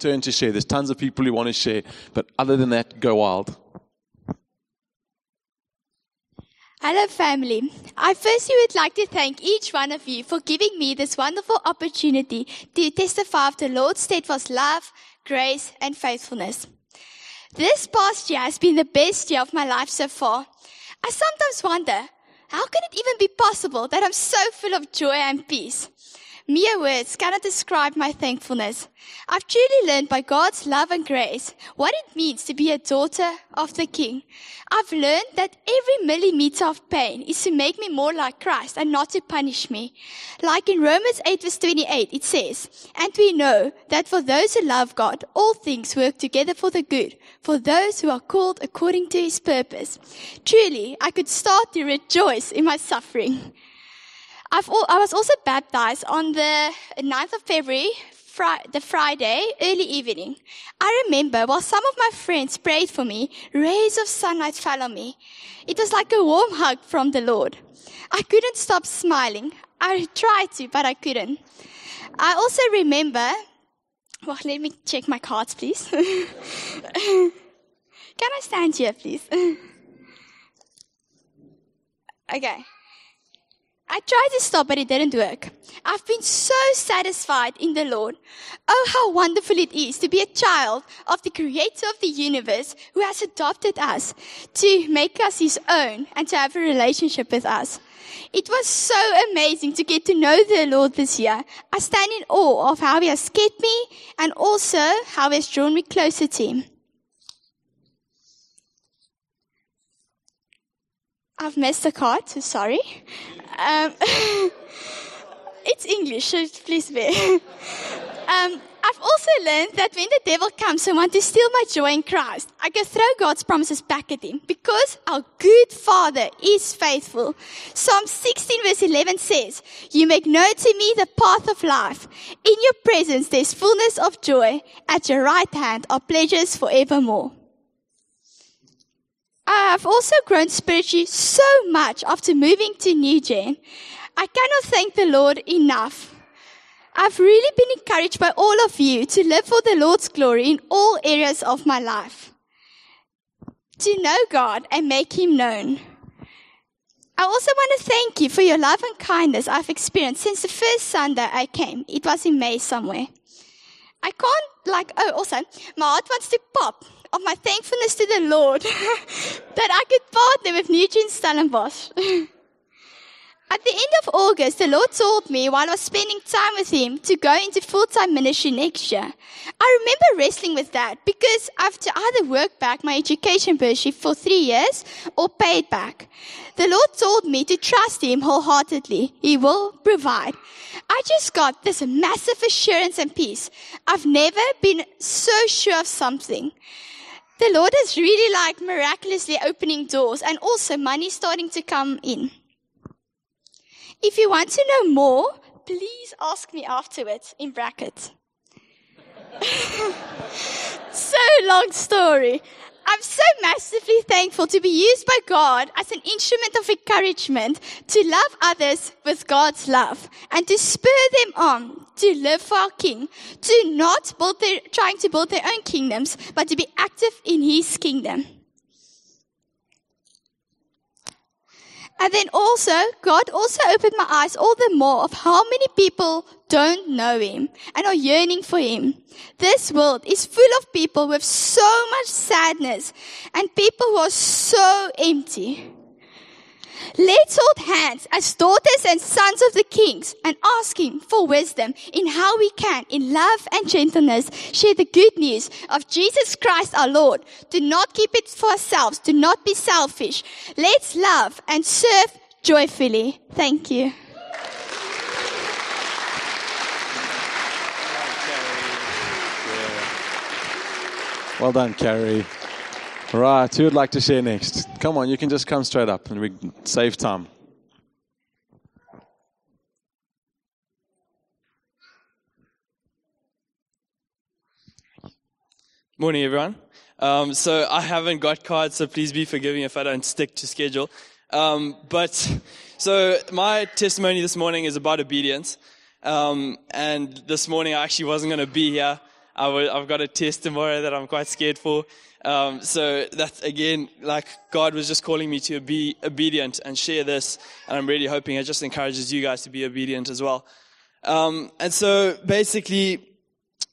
turn to share. There's tons of people who want to share, but other than that, go wild. Hello, family. I firstly would like to thank each one of you for giving me this wonderful opportunity to testify of the Lord's steadfast love, grace, and faithfulness. This past year has been the best year of my life so far. I sometimes wonder, how can it even be possible that I'm so full of joy and peace? Mere words cannot describe my thankfulness. I've truly learned by God's love and grace what it means to be a daughter of the King. I've learned that every millimeter of pain is to make me more like Christ and not to punish me. Like in Romans 8 verse 28, it says, And we know that for those who love God, all things work together for the good, for those who are called according to his purpose. Truly, I could start to rejoice in my suffering. I've all, I was also baptized on the 9th of February, fri- the Friday, early evening. I remember while some of my friends prayed for me, rays of sunlight fell on me. It was like a warm hug from the Lord. I couldn't stop smiling. I tried to, but I couldn't. I also remember, well, let me check my cards, please. Can I stand here, please? okay. I tried to stop, but it didn't work. I've been so satisfied in the Lord. Oh, how wonderful it is to be a child of the creator of the universe who has adopted us to make us his own and to have a relationship with us. It was so amazing to get to know the Lord this year. I stand in awe of how he has kept me and also how he has drawn me closer to him. I've missed the card, so sorry. Um, it's English, so please bear. Um, I've also learned that when the devil comes and wants to steal my joy in Christ, I can throw God's promises back at him because our good Father is faithful. Psalm 16 verse 11 says, You make known to me the path of life. In your presence there's fullness of joy. At your right hand are pleasures forevermore. I have also grown spiritually so much after moving to New Gen. I cannot thank the Lord enough. I've really been encouraged by all of you to live for the Lord's glory in all areas of my life. To know God and make Him known. I also want to thank you for your love and kindness I've experienced since the first Sunday I came. It was in May somewhere. I can't like, oh, also, my heart wants to pop of my thankfulness to the Lord that I could partner with New Gen Stellenbosch. At the end of August, the Lord told me while I was spending time with Him to go into full-time ministry next year. I remember wrestling with that because I have to either work back my education bursary for three years or pay it back. The Lord told me to trust Him wholeheartedly. He will provide. I just got this massive assurance and peace. I've never been so sure of something. The Lord is really like miraculously opening doors and also money starting to come in. If you want to know more, please ask me afterwards in brackets. so long story. I'm so massively thankful to be used by God as an instrument of encouragement to love others with God's love and to spur them on to live for our King, to not build their, trying to build their own kingdoms, but to be active in His kingdom. And then also, God also opened my eyes all the more of how many people don't know Him and are yearning for Him. This world is full of people with so much sadness and people who are so empty. Let's hold hands as daughters and sons of the kings and ask Him for wisdom in how we can, in love and gentleness, share the good news of Jesus Christ our Lord. Do not keep it for ourselves. Do not be selfish. Let's love and serve joyfully. Thank you. Well done, Carrie. Right, who would like to share next? Come on, you can just come straight up and we save time. Morning, everyone. Um, so I haven't got cards, so please be forgiving if I don't stick to schedule. Um, but so my testimony this morning is about obedience. Um, and this morning I actually wasn't going to be here. I w- I've got a test tomorrow that I'm quite scared for. Um, so that's again, like God was just calling me to be obedient and share this. And I'm really hoping it just encourages you guys to be obedient as well. Um, and so basically,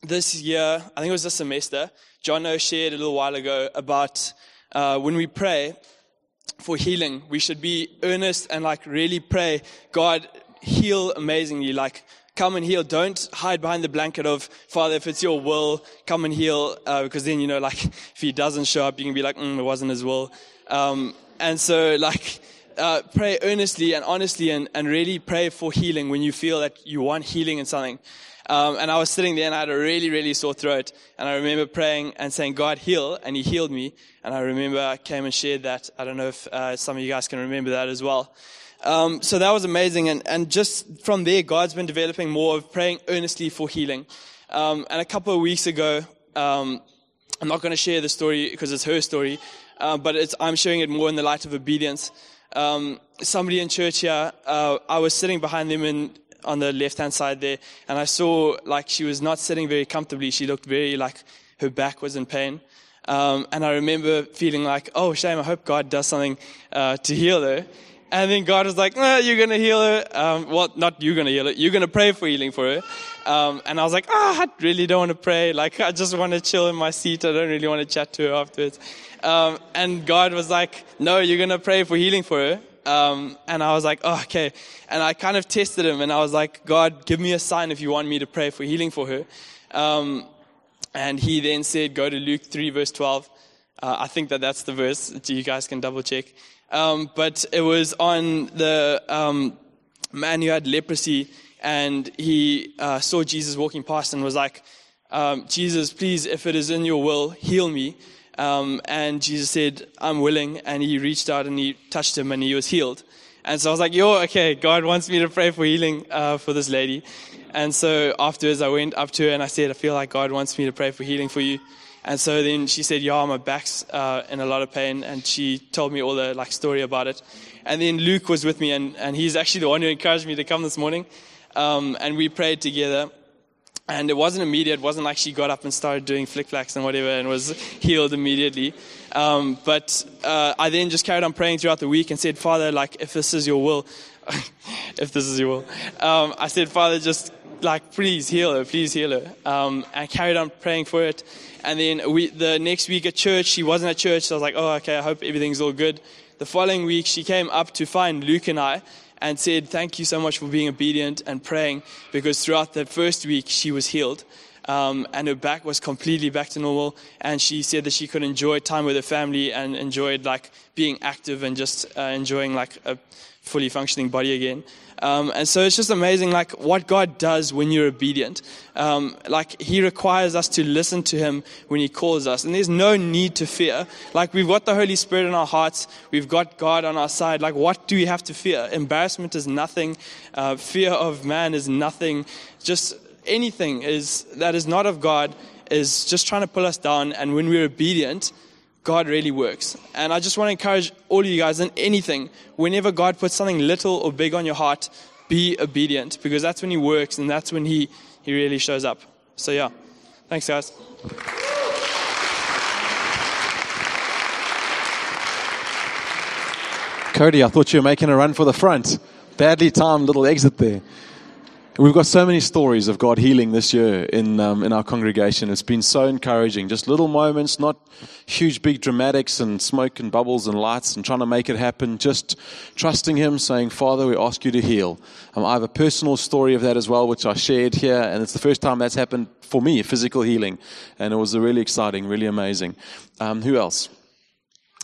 this year, I think it was this semester, John O shared a little while ago about uh, when we pray for healing, we should be earnest and like really pray, God, heal amazingly. Like, come and heal. Don't hide behind the blanket of, Father, if it's your will, come and heal. Uh, because then, you know, like, if he doesn't show up, you can be like, mm, it wasn't his will. Um, and so, like, uh, pray earnestly and honestly and, and really pray for healing when you feel that you want healing in something. Um, and I was sitting there and I had a really, really sore throat. And I remember praying and saying, God, heal. And he healed me. And I remember I came and shared that. I don't know if uh, some of you guys can remember that as well. Um, so that was amazing. And, and just from there, God's been developing more of praying earnestly for healing. Um, and a couple of weeks ago, um, I'm not going to share the story because it's her story, uh, but I'm sharing it more in the light of obedience. Um, somebody in church here, uh, I was sitting behind them in, on the left hand side there, and I saw like she was not sitting very comfortably. She looked very like her back was in pain. Um, and I remember feeling like, oh, shame, I hope God does something uh, to heal her. And then God was like, no, you're going to heal her. Um, well, not you're going to heal her. You're going to pray for healing for her. Um, and I was like, oh, I really don't want to pray. Like, I just want to chill in my seat. I don't really want to chat to her afterwards. Um, and God was like, no, you're going to pray for healing for her. Um, and I was like, oh, okay. And I kind of tested him and I was like, God, give me a sign if you want me to pray for healing for her. Um, and he then said, go to Luke 3, verse 12. Uh, I think that that's the verse. You guys can double check. Um, but it was on the um, man who had leprosy, and he uh, saw Jesus walking past and was like, um, Jesus, please, if it is in your will, heal me. Um, and Jesus said, I'm willing. And he reached out and he touched him and he was healed. And so I was like, yo, okay, God wants me to pray for healing uh, for this lady. And so afterwards, I went up to her and I said, I feel like God wants me to pray for healing for you. And so then she said, "Yeah, my back's uh, in a lot of pain," and she told me all the like story about it. And then Luke was with me, and, and he's actually the one who encouraged me to come this morning. Um, and we prayed together. And it wasn't immediate. It wasn't like she got up and started doing flick flacks and whatever and was healed immediately. Um, but uh, I then just carried on praying throughout the week and said, Father, like, if this is your will, if this is your will, um, I said, Father, just like, please heal her, please heal her. Um, and carried on praying for it. And then we, the next week at church, she wasn't at church. So I was like, oh, okay, I hope everything's all good. The following week, she came up to find Luke and I and said, thank you so much for being obedient and praying because throughout the first week, she was healed. Um, and her back was completely back to normal. And she said that she could enjoy time with her family and enjoyed like being active and just uh, enjoying like a fully functioning body again. Um, and so it's just amazing, like what God does when you're obedient. Um, like He requires us to listen to Him when He calls us, and there's no need to fear. Like we've got the Holy Spirit in our hearts, we've got God on our side. Like what do we have to fear? Embarrassment is nothing. Uh, fear of man is nothing. Just anything is that is not of God is just trying to pull us down. And when we're obedient, God really works. And I just want to encourage all of you guys in anything, whenever God puts something little or big on your heart, be obedient because that's when He works and that's when He, he really shows up. So, yeah. Thanks, guys. Cody, I thought you were making a run for the front. Badly timed little exit there. We've got so many stories of God healing this year in, um, in our congregation. It's been so encouraging. Just little moments, not huge, big dramatics and smoke and bubbles and lights and trying to make it happen. Just trusting Him, saying, Father, we ask you to heal. Um, I have a personal story of that as well, which I shared here. And it's the first time that's happened for me, physical healing. And it was really exciting, really amazing. Um, who else?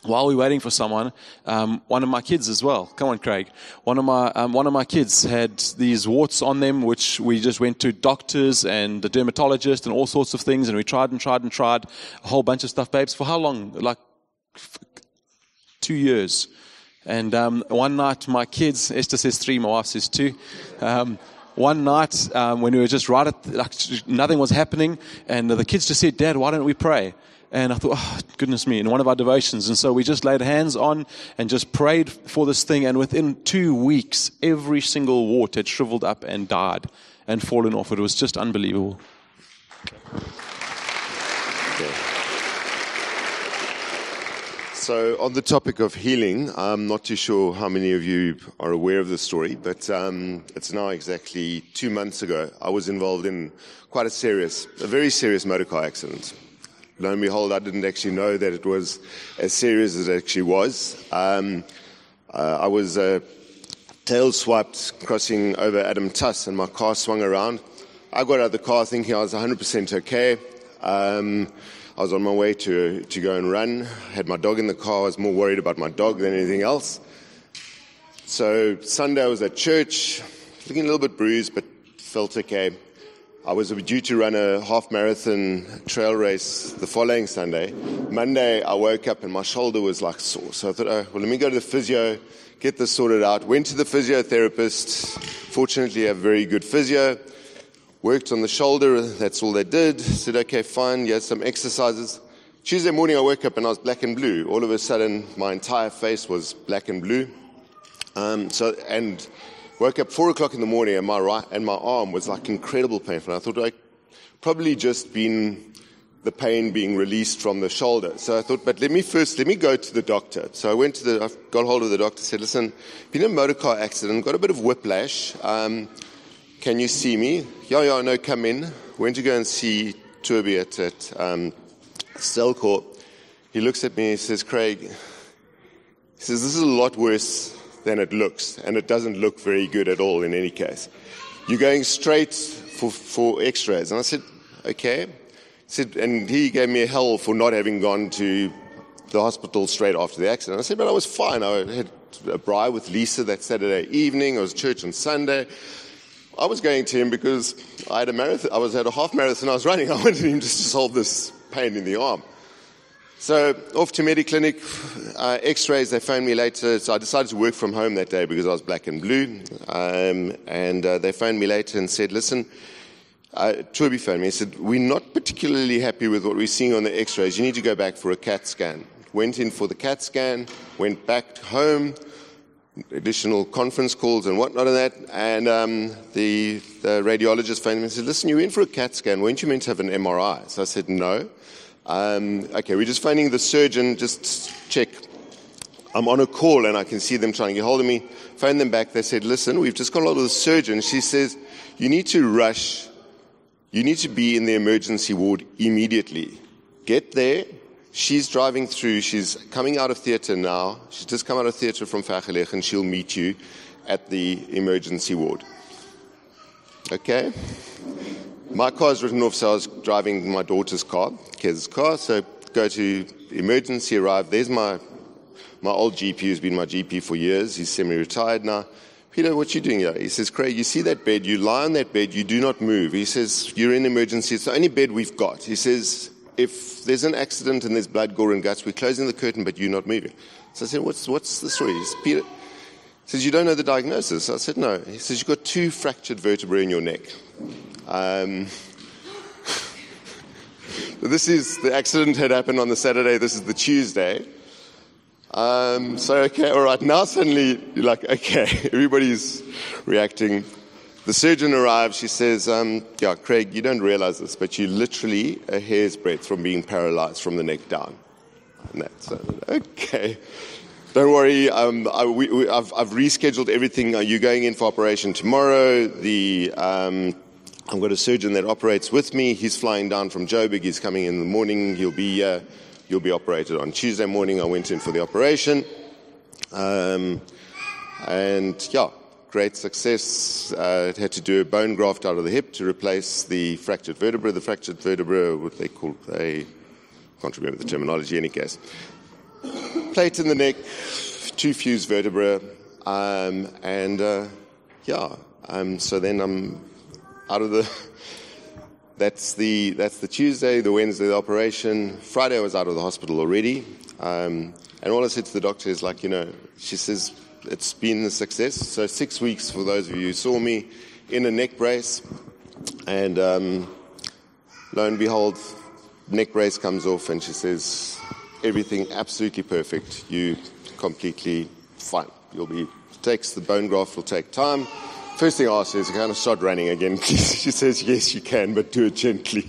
While we're waiting for someone, um, one of my kids as well. Come on, Craig. One of my um, one of my kids had these warts on them, which we just went to doctors and the dermatologist and all sorts of things, and we tried and tried and tried a whole bunch of stuff, babes. For how long? Like two years. And um, one night, my kids, Esther says three, my wife says two. Um, one night um, when we were just right at, like, nothing was happening, and the kids just said, Dad, why don't we pray? And I thought, oh, goodness me, in one of our devotions. And so we just laid hands on and just prayed for this thing. And within two weeks, every single wart had shriveled up and died and fallen off. It was just unbelievable. So, on the topic of healing, I'm not too sure how many of you are aware of the story, but um, it's now exactly two months ago. I was involved in quite a serious, a very serious motor car accident. Lo and behold, I didn't actually know that it was as serious as it actually was. Um, uh, I was uh, tail swiped crossing over Adam Tas, and my car swung around. I got out of the car thinking I was 100% okay. Um, I was on my way to, to go and run. had my dog in the car. I was more worried about my dog than anything else. So Sunday I was at church, looking a little bit bruised, but felt okay. I was due to run a half marathon trail race the following Sunday. Monday, I woke up and my shoulder was like sore. So I thought, oh, well, let me go to the physio, get this sorted out. Went to the physiotherapist. Fortunately, a very good physio worked on the shoulder. That's all they did. Said, okay, fine. You had some exercises. Tuesday morning, I woke up and I was black and blue. All of a sudden, my entire face was black and blue. Um, so, and woke up four o'clock in the morning, and my right and my arm was like incredible painful. I thought I probably just been the pain being released from the shoulder. So I thought, but let me first let me go to the doctor. So I went to the, I got hold of the doctor. Said, listen, been in a motor car accident, got a bit of whiplash. Um, can you see me? Yeah, yeah, no, come in. Went to go and see Turby at, at um. He looks at me and says, Craig, he says, this is a lot worse than it looks, and it doesn't look very good at all in any case. You're going straight for, for x-rays. And I said, okay. Said, and he gave me hell for not having gone to the hospital straight after the accident. I said, but I was fine. I had a braai with Lisa that Saturday evening. I was at church on Sunday. I was going to him because I had a marathon, I was at a half marathon I was running. I wanted him just to solve this pain in the arm. So off to Mediclinic, uh, x-rays, they phoned me later. So I decided to work from home that day because I was black and blue. Um, and uh, they phoned me later and said, listen, uh, Turby phoned me and said, we're not particularly happy with what we're seeing on the x-rays. You need to go back for a CAT scan. Went in for the CAT scan, went back home, additional conference calls and whatnot of that. And um, the, the, radiologist phoned me and said, listen, you're in for a CAT scan. Weren't you meant to have an MRI? So I said, no. Um, okay, we're just phoning the surgeon, just check. I'm on a call and I can see them trying to get hold of me. Phone them back. They said, listen, we've just got a hold of the surgeon. She says, you need to rush. You need to be in the emergency ward immediately. Get there, She's driving through, she's coming out of theatre now. She's just come out of theatre from Vergelegen and she'll meet you at the emergency ward. Okay? My car's written off, so I was driving my daughter's car, Kez's car. So go to emergency, arrive. There's my, my old GP who's been my GP for years. He's semi retired now. Peter, what you doing here? He says, Craig, you see that bed, you lie on that bed, you do not move. He says, You're in emergency. It's the only bed we've got. He says, if there's an accident and there's blood, gore, and guts, we're closing the curtain, but you're not moving. So I said, what's, what's the story? He says, Peter he says, you don't know the diagnosis? I said, no. He says, you've got two fractured vertebrae in your neck. Um, this is, the accident had happened on the Saturday, this is the Tuesday. Um, so, okay, all right, now suddenly you're like, okay, everybody's reacting the surgeon arrives. She says, um, Yeah, Craig, you don't realize this, but you're literally a hair's breadth from being paralyzed from the neck down. And that's okay. Don't worry. Um, I, have rescheduled everything. Are you going in for operation tomorrow? The um, I've got a surgeon that operates with me. He's flying down from Joburg. He's coming in the morning. He'll be uh, he'll be operated on Tuesday morning. I went in for the operation, um, and yeah, great success. Uh, had to do a bone graft out of the hip to replace the fractured vertebra. The fractured vertebra, what they call a, can't remember the terminology in any case. Plate in the neck, two fused vertebra, um, and uh, yeah. Um, so then I'm out of the. That's the that's the Tuesday, the Wednesday, the operation. Friday I was out of the hospital already, um, and all I said to the doctor is like, you know, she says it's been a success. So six weeks for those of you who saw me in a neck brace, and um, lo and behold, neck brace comes off, and she says, "Everything absolutely perfect. You completely fine. You'll be." Takes the bone graft will take time. First thing I ask is, "Can I start running again. She says, "Yes, you can, but do it gently."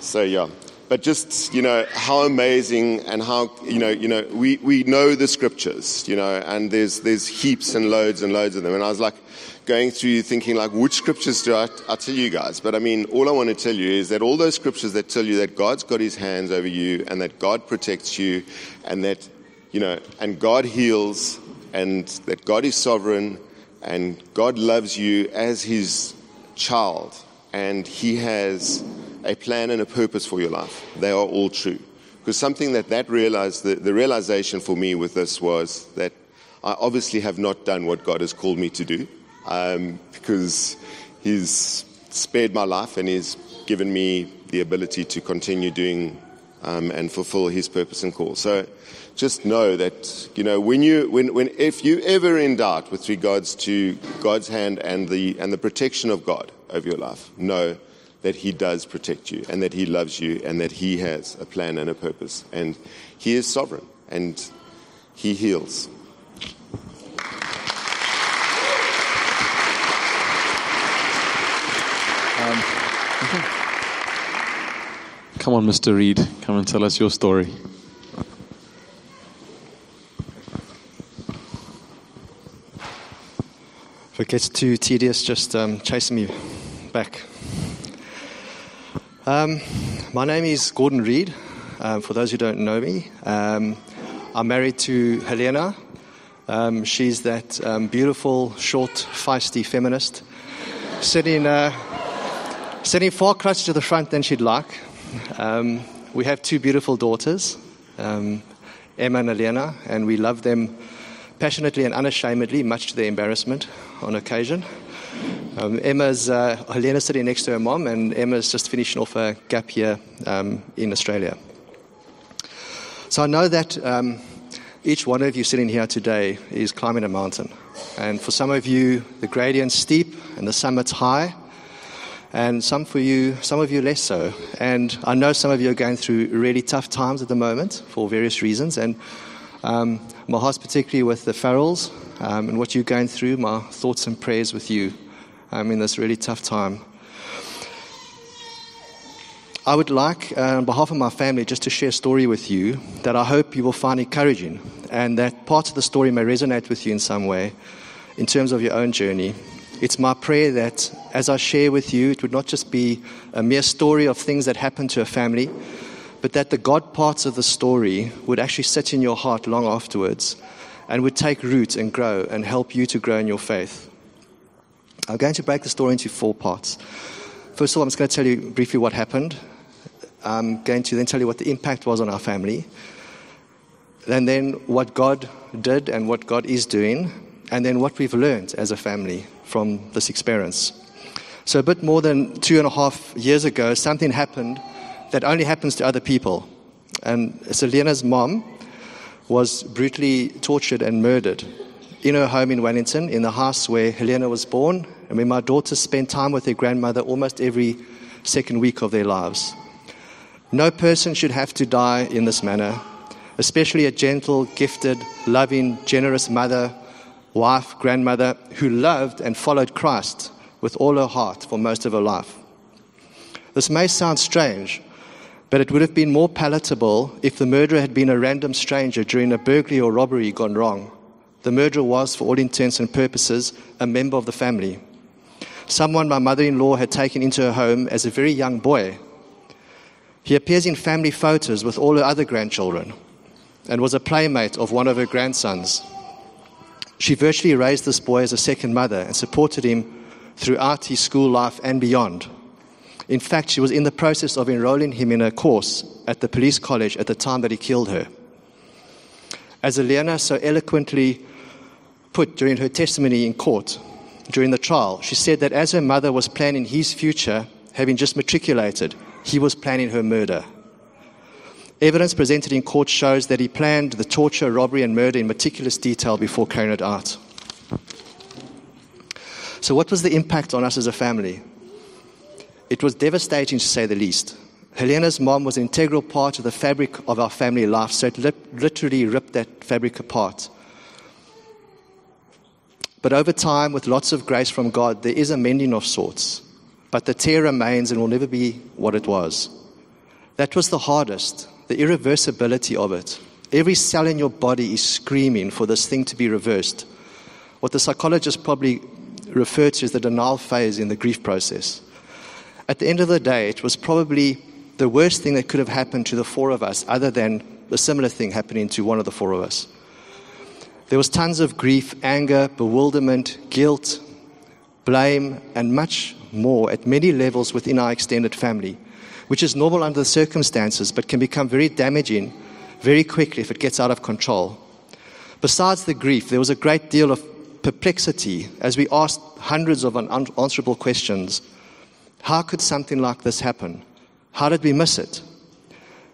So yeah, but just you know how amazing and how you know you know we, we know the scriptures you know and there's there's heaps and loads and loads of them and I was like going through thinking like which scriptures do I, I tell you guys but I mean all I want to tell you is that all those scriptures that tell you that God's got his hands over you and that God protects you and that you know and God heals and that God is sovereign and God loves you as his child and he has a plan and a purpose for your life. They are all true. Because something that that realized, the, the realization for me with this was that I obviously have not done what God has called me to do um, because He's spared my life and He's given me the ability to continue doing um, and fulfill His purpose and call. So just know that you know when you when, when if you ever in doubt with regards to God's hand and the and the protection of God over your life, know that He does protect you and that He loves you and that He has a plan and a purpose. And He is sovereign and He heals. Um, Come on, Mr. Reed. Come and tell us your story. It gets too tedious, just um, chasing me back. Um, my name is Gordon Reed. Um, for those who don't know me, um, I'm married to Helena. Um, she's that um, beautiful, short, feisty feminist, sitting uh, sitting far closer to the front than she'd like. We have two beautiful daughters, Emma and Helena, and we love them passionately and unashamedly, much to their embarrassment on occasion. Um, Emma's uh, Helena's sitting next to her mom, and Emma's just finishing off a gap year um, in Australia. So I know that um, each one of you sitting here today is climbing a mountain, and for some of you, the gradient's steep and the summit's high, and some for you, some of you less so. And I know some of you are going through really tough times at the moment for various reasons, and um, my heart's particularly with the Farrells um, and what you're going through. My thoughts and prayers with you um, in this really tough time. I would like, uh, on behalf of my family, just to share a story with you that I hope you will find encouraging and that parts of the story may resonate with you in some way in terms of your own journey. It's my prayer that as I share with you, it would not just be a mere story of things that happened to a family, but that the God parts of the story would actually sit in your heart long afterwards and would take root and grow and help you to grow in your faith. I'm going to break the story into four parts. First of all, I'm just going to tell you briefly what happened. I'm going to then tell you what the impact was on our family. And then what God did and what God is doing. And then what we've learned as a family from this experience. So, a bit more than two and a half years ago, something happened that only happens to other people. And Selena's mom was brutally tortured and murdered in her home in Wellington, in the house where Helena was born, and where my daughters spent time with their grandmother almost every second week of their lives. No person should have to die in this manner, especially a gentle, gifted, loving, generous mother, wife, grandmother who loved and followed Christ with all her heart for most of her life. This may sound strange, but it would have been more palatable if the murderer had been a random stranger during a burglary or robbery gone wrong. The murderer was, for all intents and purposes, a member of the family. Someone my mother in law had taken into her home as a very young boy. He appears in family photos with all her other grandchildren and was a playmate of one of her grandsons. She virtually raised this boy as a second mother and supported him throughout his school life and beyond. In fact, she was in the process of enrolling him in a course at the police college at the time that he killed her. As Helena so eloquently put during her testimony in court during the trial, she said that as her mother was planning his future, having just matriculated, he was planning her murder. Evidence presented in court shows that he planned the torture, robbery, and murder in meticulous detail before carrying it out. So, what was the impact on us as a family? It was devastating to say the least. Helena's mom was an integral part of the fabric of our family life, so it literally ripped that fabric apart. But over time, with lots of grace from God, there is a mending of sorts. But the tear remains and will never be what it was. That was the hardest, the irreversibility of it. Every cell in your body is screaming for this thing to be reversed. What the psychologists probably refer to as the denial phase in the grief process. At the end of the day, it was probably the worst thing that could have happened to the four of us, other than a similar thing happening to one of the four of us. There was tons of grief, anger, bewilderment, guilt, blame, and much more at many levels within our extended family which is normal under the circumstances but can become very damaging very quickly if it gets out of control. Besides the grief, there was a great deal of perplexity as we asked hundreds of unanswerable questions. How could something like this happen? How did we miss it?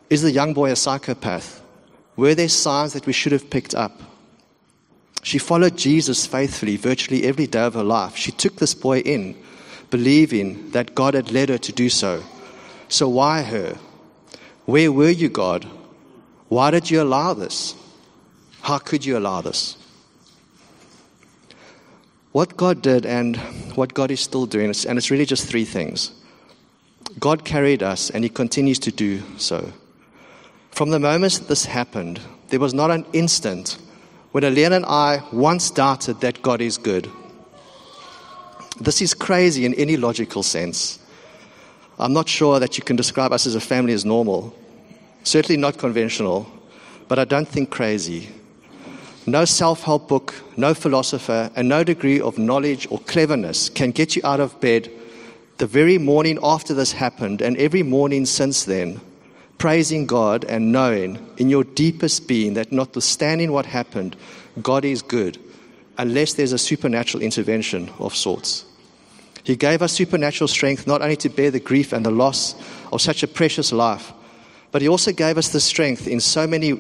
Is the young boy a psychopath? Were there signs that we should have picked up? She followed Jesus faithfully virtually every day of her life. She took this boy in, believing that God had led her to do so. So why her? Where were you, God? Why did you allow this? How could you allow this? What God did and what God is still doing, and it's really just three things. God carried us, and He continues to do so. From the moment this happened, there was not an instant when Elaine and I once doubted that God is good. This is crazy in any logical sense. I'm not sure that you can describe us as a family as normal. Certainly not conventional, but I don't think crazy. No self help book, no philosopher, and no degree of knowledge or cleverness can get you out of bed the very morning after this happened and every morning since then, praising God and knowing in your deepest being that notwithstanding what happened, God is good, unless there's a supernatural intervention of sorts. He gave us supernatural strength not only to bear the grief and the loss of such a precious life, but He also gave us the strength in so many,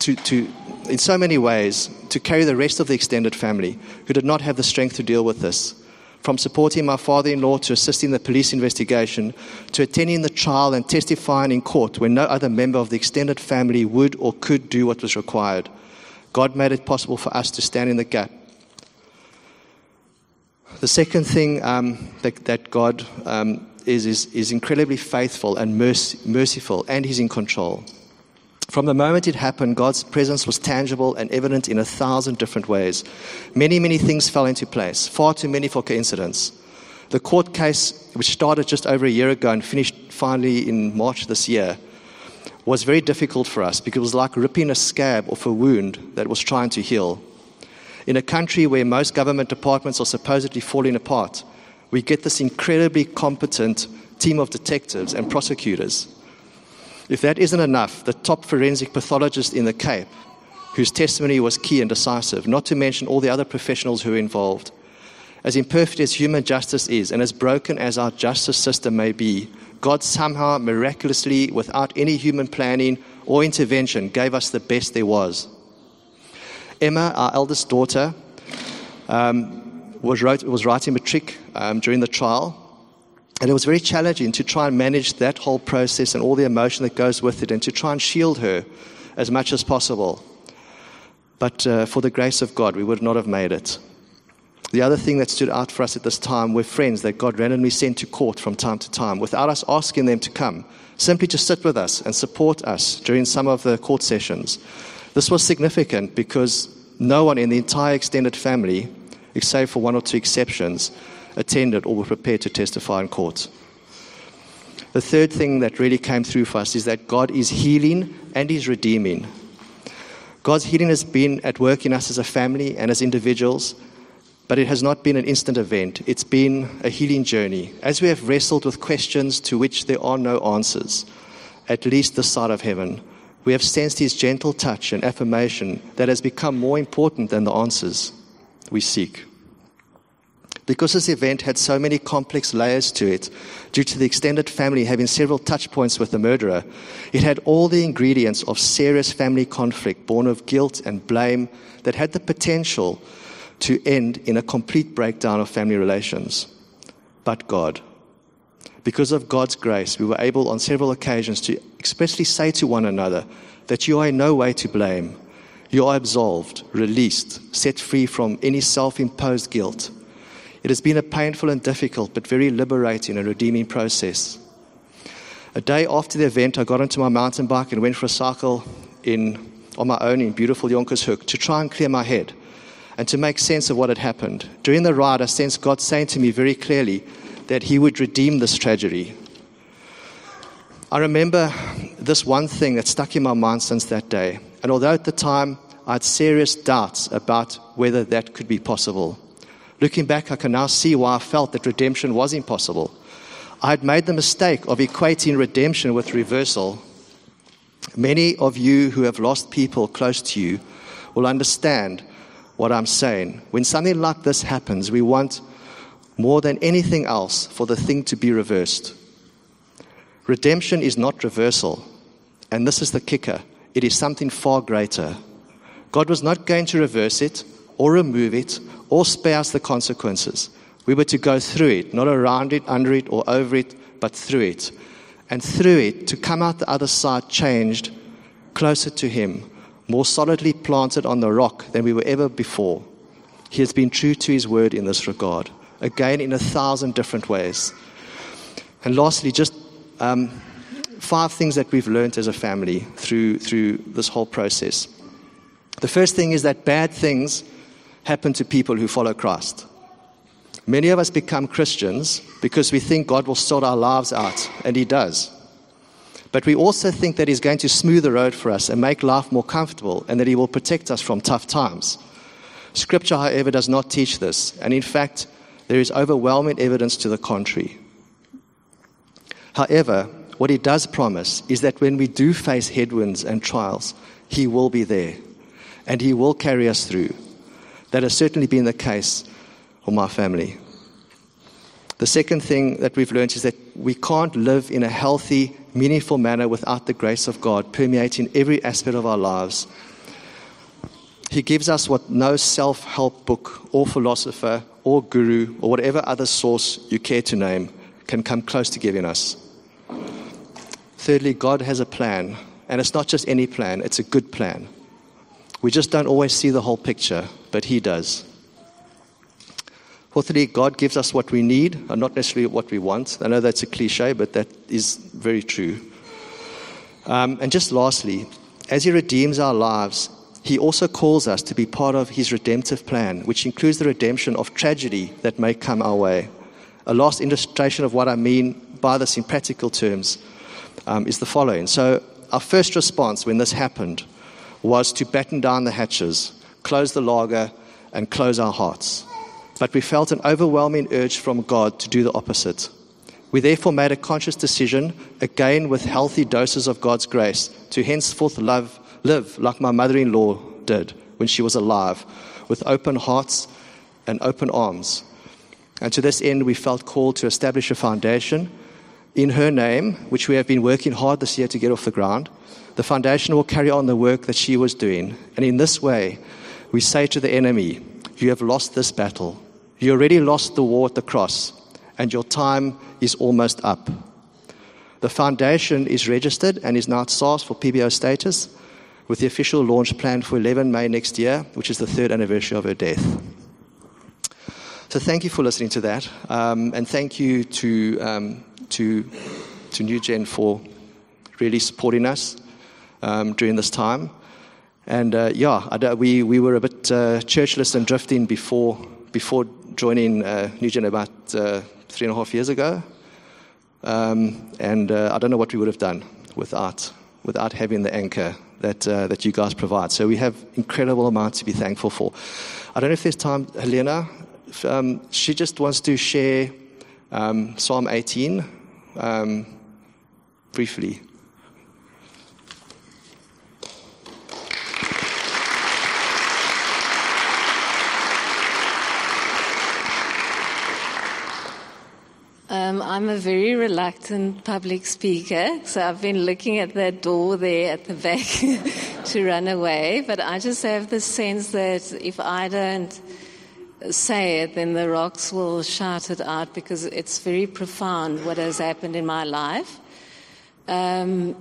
to, to, in so many ways to carry the rest of the extended family who did not have the strength to deal with this. From supporting my father in law to assisting the police investigation to attending the trial and testifying in court when no other member of the extended family would or could do what was required. God made it possible for us to stand in the gap the second thing um, that, that, God um, is, is, is, incredibly faithful and merciful, and He's in control. From the moment it happened, God's presence was tangible and evident in a thousand different ways. Many, many things fell into place, far too many for coincidence. The court case, which started just over a year ago and finished finally in March this year, was very difficult for us because it was like ripping a scab off a wound that was trying to heal. In a country where most government departments are supposedly falling apart, we get this incredibly competent team of detectives and prosecutors. If that isn't enough, the top forensic pathologist in the Cape, whose testimony was key and decisive, not to mention all the other professionals who were involved. As imperfect as human justice is, and as broken as our justice system may be, God somehow, miraculously, without any human planning or intervention, gave us the best there was. Emma, our eldest daughter, um, was, wrote, was writing matric um, during the trial. And it was very challenging to try and manage that whole process and all the emotion that goes with it and to try and shield her as much as possible. But uh, for the grace of God, we would not have made it. The other thing that stood out for us at this time were friends that God randomly sent to court from time to time without us asking them to come, simply to sit with us and support us during some of the court sessions. This was significant because no one in the entire extended family, except for one or two exceptions, attended or were prepared to testify in court. The third thing that really came through for us is that God is healing and He's redeeming. God's healing has been at work in us as a family and as individuals, but it has not been an instant event. It's been a healing journey. As we have wrestled with questions to which there are no answers, at least the side of heaven, we have sensed his gentle touch and affirmation that has become more important than the answers we seek. Because this event had so many complex layers to it, due to the extended family having several touch points with the murderer, it had all the ingredients of serious family conflict born of guilt and blame that had the potential to end in a complete breakdown of family relations. But God, because of God's grace, we were able on several occasions to expressly say to one another that you are in no way to blame. You are absolved, released, set free from any self imposed guilt. It has been a painful and difficult but very liberating and redeeming process. A day after the event, I got onto my mountain bike and went for a cycle in, on my own in beautiful Jonkershoek to try and clear my head and to make sense of what had happened. During the ride, I sensed God saying to me very clearly that He would redeem this tragedy. I remember this one thing that stuck in my mind since that day. And although at the time I had serious doubts about whether that could be possible, looking back, I can now see why I felt that redemption was impossible. I had made the mistake of equating redemption with reversal. Many of you who have lost people close to you will understand what I'm saying. When something like this happens, we want more than anything else for the thing to be reversed. Redemption is not reversal. And this is the kicker it is something far greater. God was not going to reverse it or remove it or spare us the consequences. We were to go through it, not around it, under it, or over it, but through it. And through it, to come out the other side changed, closer to Him, more solidly planted on the rock than we were ever before. He has been true to His word in this regard, again in a thousand different ways. And lastly, just um, five things that we've learned as a family through, through this whole process. The first thing is that bad things happen to people who follow Christ. Many of us become Christians because we think God will sort our lives out, and He does. But we also think that He's going to smooth the road for us and make life more comfortable, and that He will protect us from tough times. Scripture, however, does not teach this, and in fact, there is overwhelming evidence to the contrary. However, what He does promise is that when we do face headwinds and trials, He will be there, and He will carry us through. That has certainly been the case for my family. The second thing that we've learned is that we can't live in a healthy, meaningful manner without the grace of God permeating every aspect of our lives. He gives us what no self help book or philosopher or guru or whatever other source you care to name can come close to giving us. Thirdly, God has a plan, and it's not just any plan, it's a good plan. We just don't always see the whole picture, but He does. Fourthly, God gives us what we need and not necessarily what we want. I know that's a cliche, but that is very true. Um, and just lastly, as He redeems our lives, He also calls us to be part of His redemptive plan, which includes the redemption of tragedy that may come our way. A last illustration of what I mean by this in practical terms um, is the following. So, our first response when this happened was to batten down the hatches, close the lager, and close our hearts. But we felt an overwhelming urge from God to do the opposite. We therefore made a conscious decision, again with healthy doses of God's grace, to henceforth love, live like my mother in law did when she was alive, with open hearts and open arms. And to this end, we felt called to establish a foundation in her name, which we have been working hard this year to get off the ground. The foundation will carry on the work that she was doing. And in this way, we say to the enemy, You have lost this battle. You already lost the war at the cross, and your time is almost up. The foundation is registered and is now at SARS for PBO status, with the official launch planned for 11 May next year, which is the third anniversary of her death. So thank you for listening to that, um, and thank you to, um, to, to New Gen for really supporting us um, during this time. And uh, yeah, we, we were a bit uh, churchless and drifting before, before joining uh, New Gen about uh, three and a half years ago. Um, and uh, I don't know what we would have done without, without having the anchor that, uh, that you guys provide. So we have incredible amounts to be thankful for. I don't know if there's time, Helena. If, um, she just wants to share um, Psalm 18 um, briefly. Um, I'm a very reluctant public speaker, so I've been looking at that door there at the back to run away. But I just have the sense that if I don't say it, then the rocks will shout it out because it's very profound what has happened in my life. Um,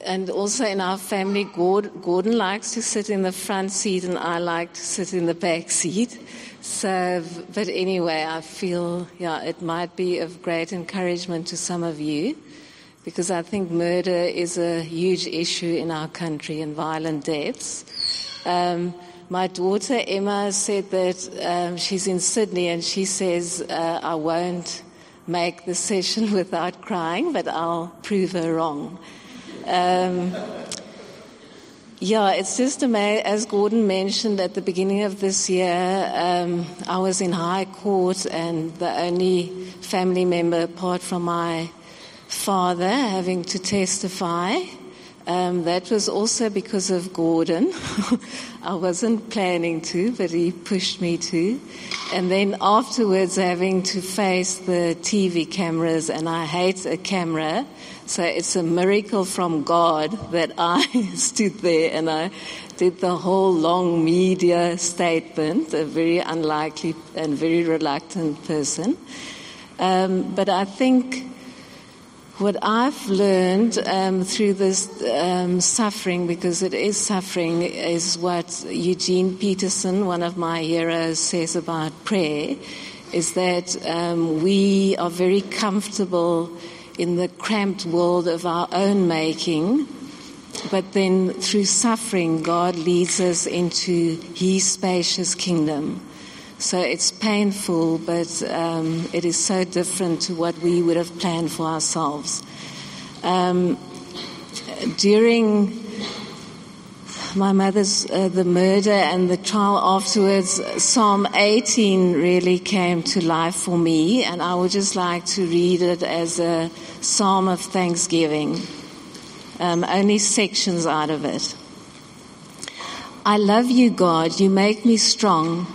and also in our family, Gordon likes to sit in the front seat, and I like to sit in the back seat. So, but anyway, I feel, yeah, it might be of great encouragement to some of you because I think murder is a huge issue in our country and violent deaths. Um, my daughter Emma said that um, she's in Sydney and she says, uh, I won't make the session without crying, but I'll prove her wrong. Um, yeah, it's just amazing. As Gordon mentioned at the beginning of this year, um, I was in high court, and the only family member apart from my father having to testify. Um, that was also because of Gordon. I wasn't planning to, but he pushed me to. And then afterwards, having to face the TV cameras, and I hate a camera. So it's a miracle from God that I stood there and I did the whole long media statement, a very unlikely and very reluctant person. Um, but I think what I've learned um, through this um, suffering, because it is suffering, is what Eugene Peterson, one of my heroes, says about prayer, is that um, we are very comfortable in the cramped world of our own making. But then through suffering, God leads us into His spacious kingdom. So it's painful, but um, it is so different to what we would have planned for ourselves. Um, during my mother's uh, the murder and the trial afterwards, Psalm 18 really came to life for me, and I would just like to read it as a psalm of thanksgiving. Um, only sections out of it. I love you, God. You make me strong.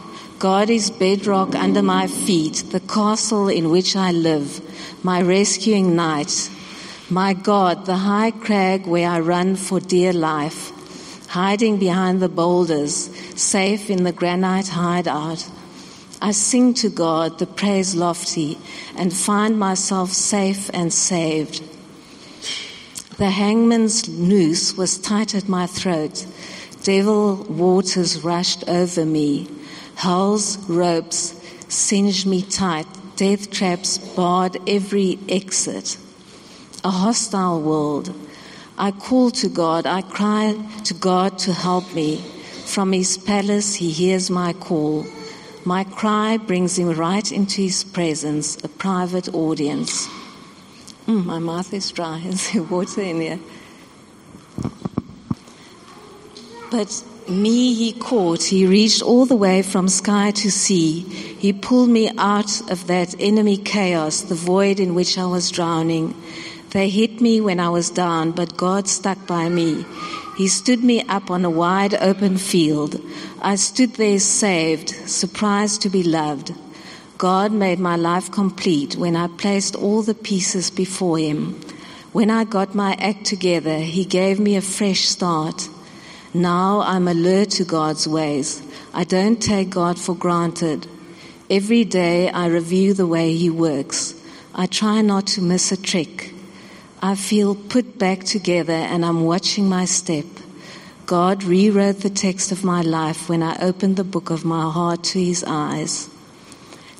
God is bedrock under my feet, the castle in which I live, my rescuing knight. My God, the high crag where I run for dear life, hiding behind the boulders, safe in the granite hideout. I sing to God the praise lofty and find myself safe and saved. The hangman's noose was tight at my throat. Devil waters rushed over me. Hell's ropes singed me tight. Death traps barred every exit. A hostile world. I call to God. I cry to God to help me. From his palace, he hears my call. My cry brings him right into his presence, a private audience. Mm, my mouth is dry. Is there water in here? But me he caught. He reached all the way from sky to sea. He pulled me out of that enemy chaos, the void in which I was drowning. They hit me when I was down, but God stuck by me. He stood me up on a wide open field. I stood there saved, surprised to be loved. God made my life complete when I placed all the pieces before Him. When I got my act together, He gave me a fresh start. Now I'm alert to God's ways. I don't take God for granted. Every day I review the way He works. I try not to miss a trick. I feel put back together and I'm watching my step. God rewrote the text of my life when I opened the book of my heart to His eyes.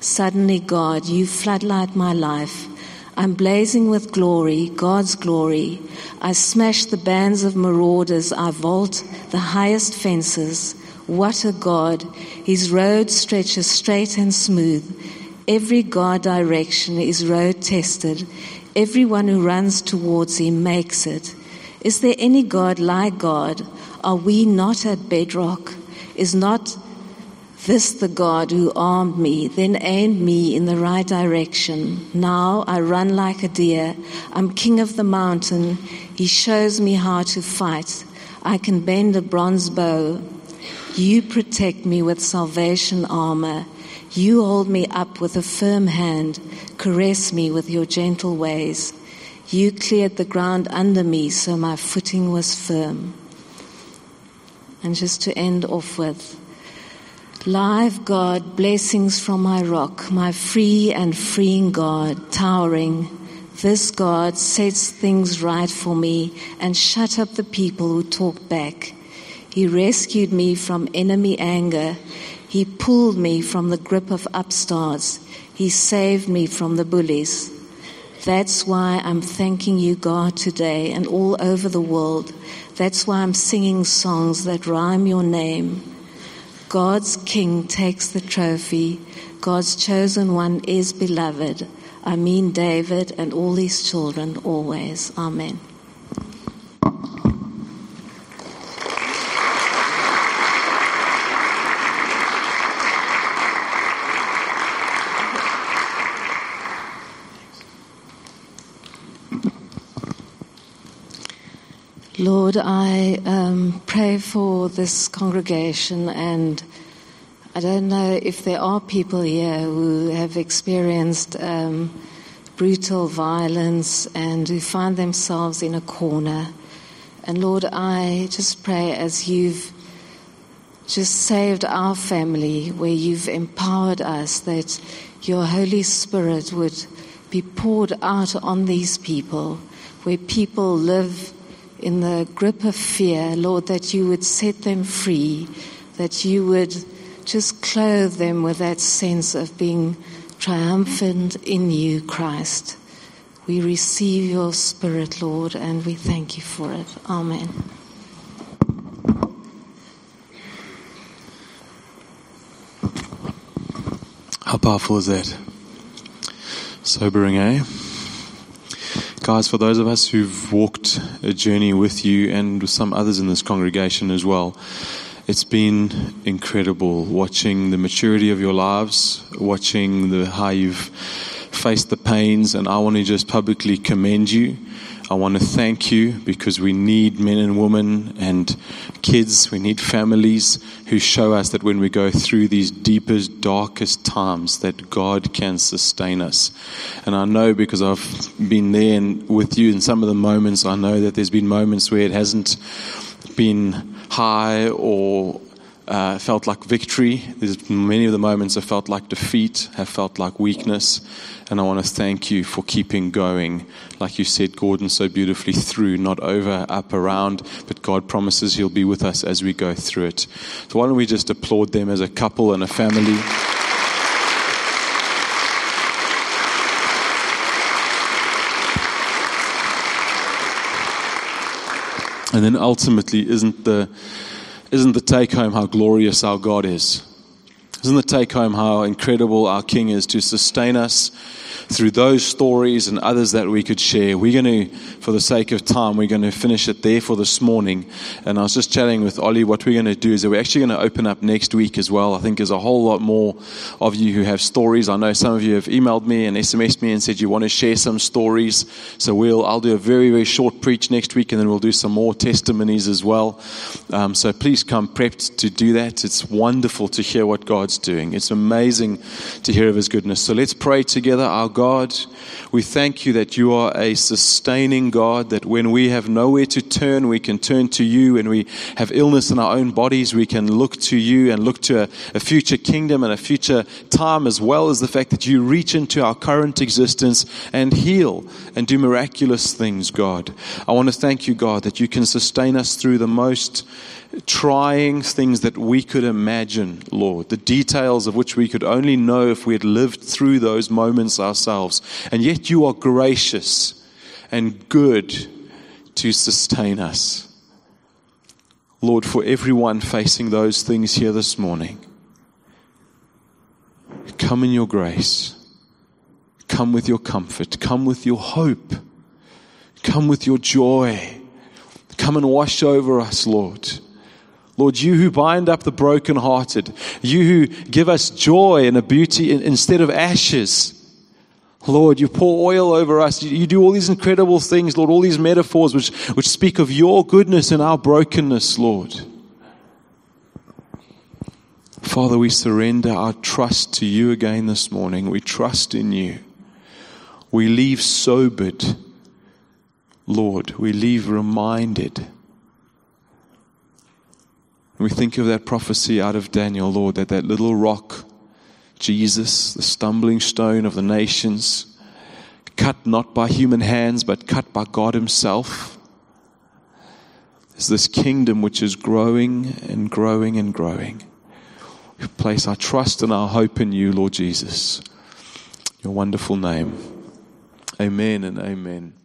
Suddenly, God, you floodlight my life. I'm blazing with glory, God's glory. I smash the bands of marauders. I vault the highest fences. What a God. His road stretches straight and smooth. Every God direction is road tested. Everyone who runs towards him makes it. Is there any God like God? Are we not at bedrock? Is not this the God who armed me, then aimed me in the right direction. Now I run like a deer. I'm king of the mountain. He shows me how to fight. I can bend a bronze bow. You protect me with salvation armor. You hold me up with a firm hand. Caress me with your gentle ways. You cleared the ground under me so my footing was firm. And just to end off with, Live God, blessings from my rock, my free and freeing God, towering. This God sets things right for me and shut up the people who talk back. He rescued me from enemy anger. He pulled me from the grip of upstarts. He saved me from the bullies. That's why I'm thanking you, God, today and all over the world. That's why I'm singing songs that rhyme your name. God's King takes the trophy. God's chosen one is beloved. I mean David and all his children always. Amen. Lord, I um, pray for this congregation, and I don't know if there are people here who have experienced um, brutal violence and who find themselves in a corner. And Lord, I just pray as you've just saved our family, where you've empowered us, that your Holy Spirit would be poured out on these people, where people live in the grip of fear, Lord, that you would set them free, that you would just clothe them with that sense of being triumphant in you, Christ. We receive your spirit, Lord, and we thank you for it. Amen. How powerful is that? Sobering, eh? Guys, for those of us who've walked a journey with you and with some others in this congregation as well, it's been incredible watching the maturity of your lives, watching the, how you've faced the pains, and I want to just publicly commend you. I want to thank you because we need men and women and kids, we need families who show us that when we go through these deepest, darkest times, that God can sustain us. And I know because I've been there and with you in some of the moments, I know that there's been moments where it hasn't been high or uh, felt like victory. There's many of the moments have felt like defeat, have felt like weakness. And I want to thank you for keeping going, like you said, Gordon, so beautifully through, not over, up, around, but God promises He'll be with us as we go through it. So why don't we just applaud them as a couple and a family? And then ultimately, isn't the, isn't the take home how glorious our God is? Isn't the take home how incredible our King is to sustain us through those stories and others that we could share. We're going to, for the sake of time, we're going to finish it there for this morning. And I was just chatting with Ollie. What we're going to do is that we're actually going to open up next week as well. I think there's a whole lot more of you who have stories. I know some of you have emailed me and SMSed me and said you want to share some stories. So we'll, I'll do a very, very short preach next week and then we'll do some more testimonies as well. Um, so please come prepped to do that. It's wonderful to hear what God's doing. It's amazing to hear of His goodness. So let's pray together. Our God, we thank you that you are a sustaining God, that when we have nowhere to turn, we can turn to you. When we have illness in our own bodies, we can look to you and look to a, a future kingdom and a future time, as well as the fact that you reach into our current existence and heal and do miraculous things, God. I want to thank you, God, that you can sustain us through the most trying things that we could imagine, Lord, the details of which we could only know if we had lived through those moments ourselves. And yet you are gracious and good to sustain us. Lord, for everyone facing those things here this morning, come in your grace. Come with your comfort. Come with your hope. Come with your joy. Come and wash over us, Lord. Lord, you who bind up the brokenhearted, you who give us joy and a beauty instead of ashes. Lord, you pour oil over us. You do all these incredible things, Lord, all these metaphors which, which speak of your goodness and our brokenness, Lord. Father, we surrender our trust to you again this morning. We trust in you. We leave sobered, Lord. We leave reminded we think of that prophecy out of Daniel, Lord, that that little rock, Jesus, the stumbling stone of the nations, cut not by human hands, but cut by God Himself, is this kingdom which is growing and growing and growing. We place our trust and our hope in you, Lord Jesus. Your wonderful name. Amen and amen.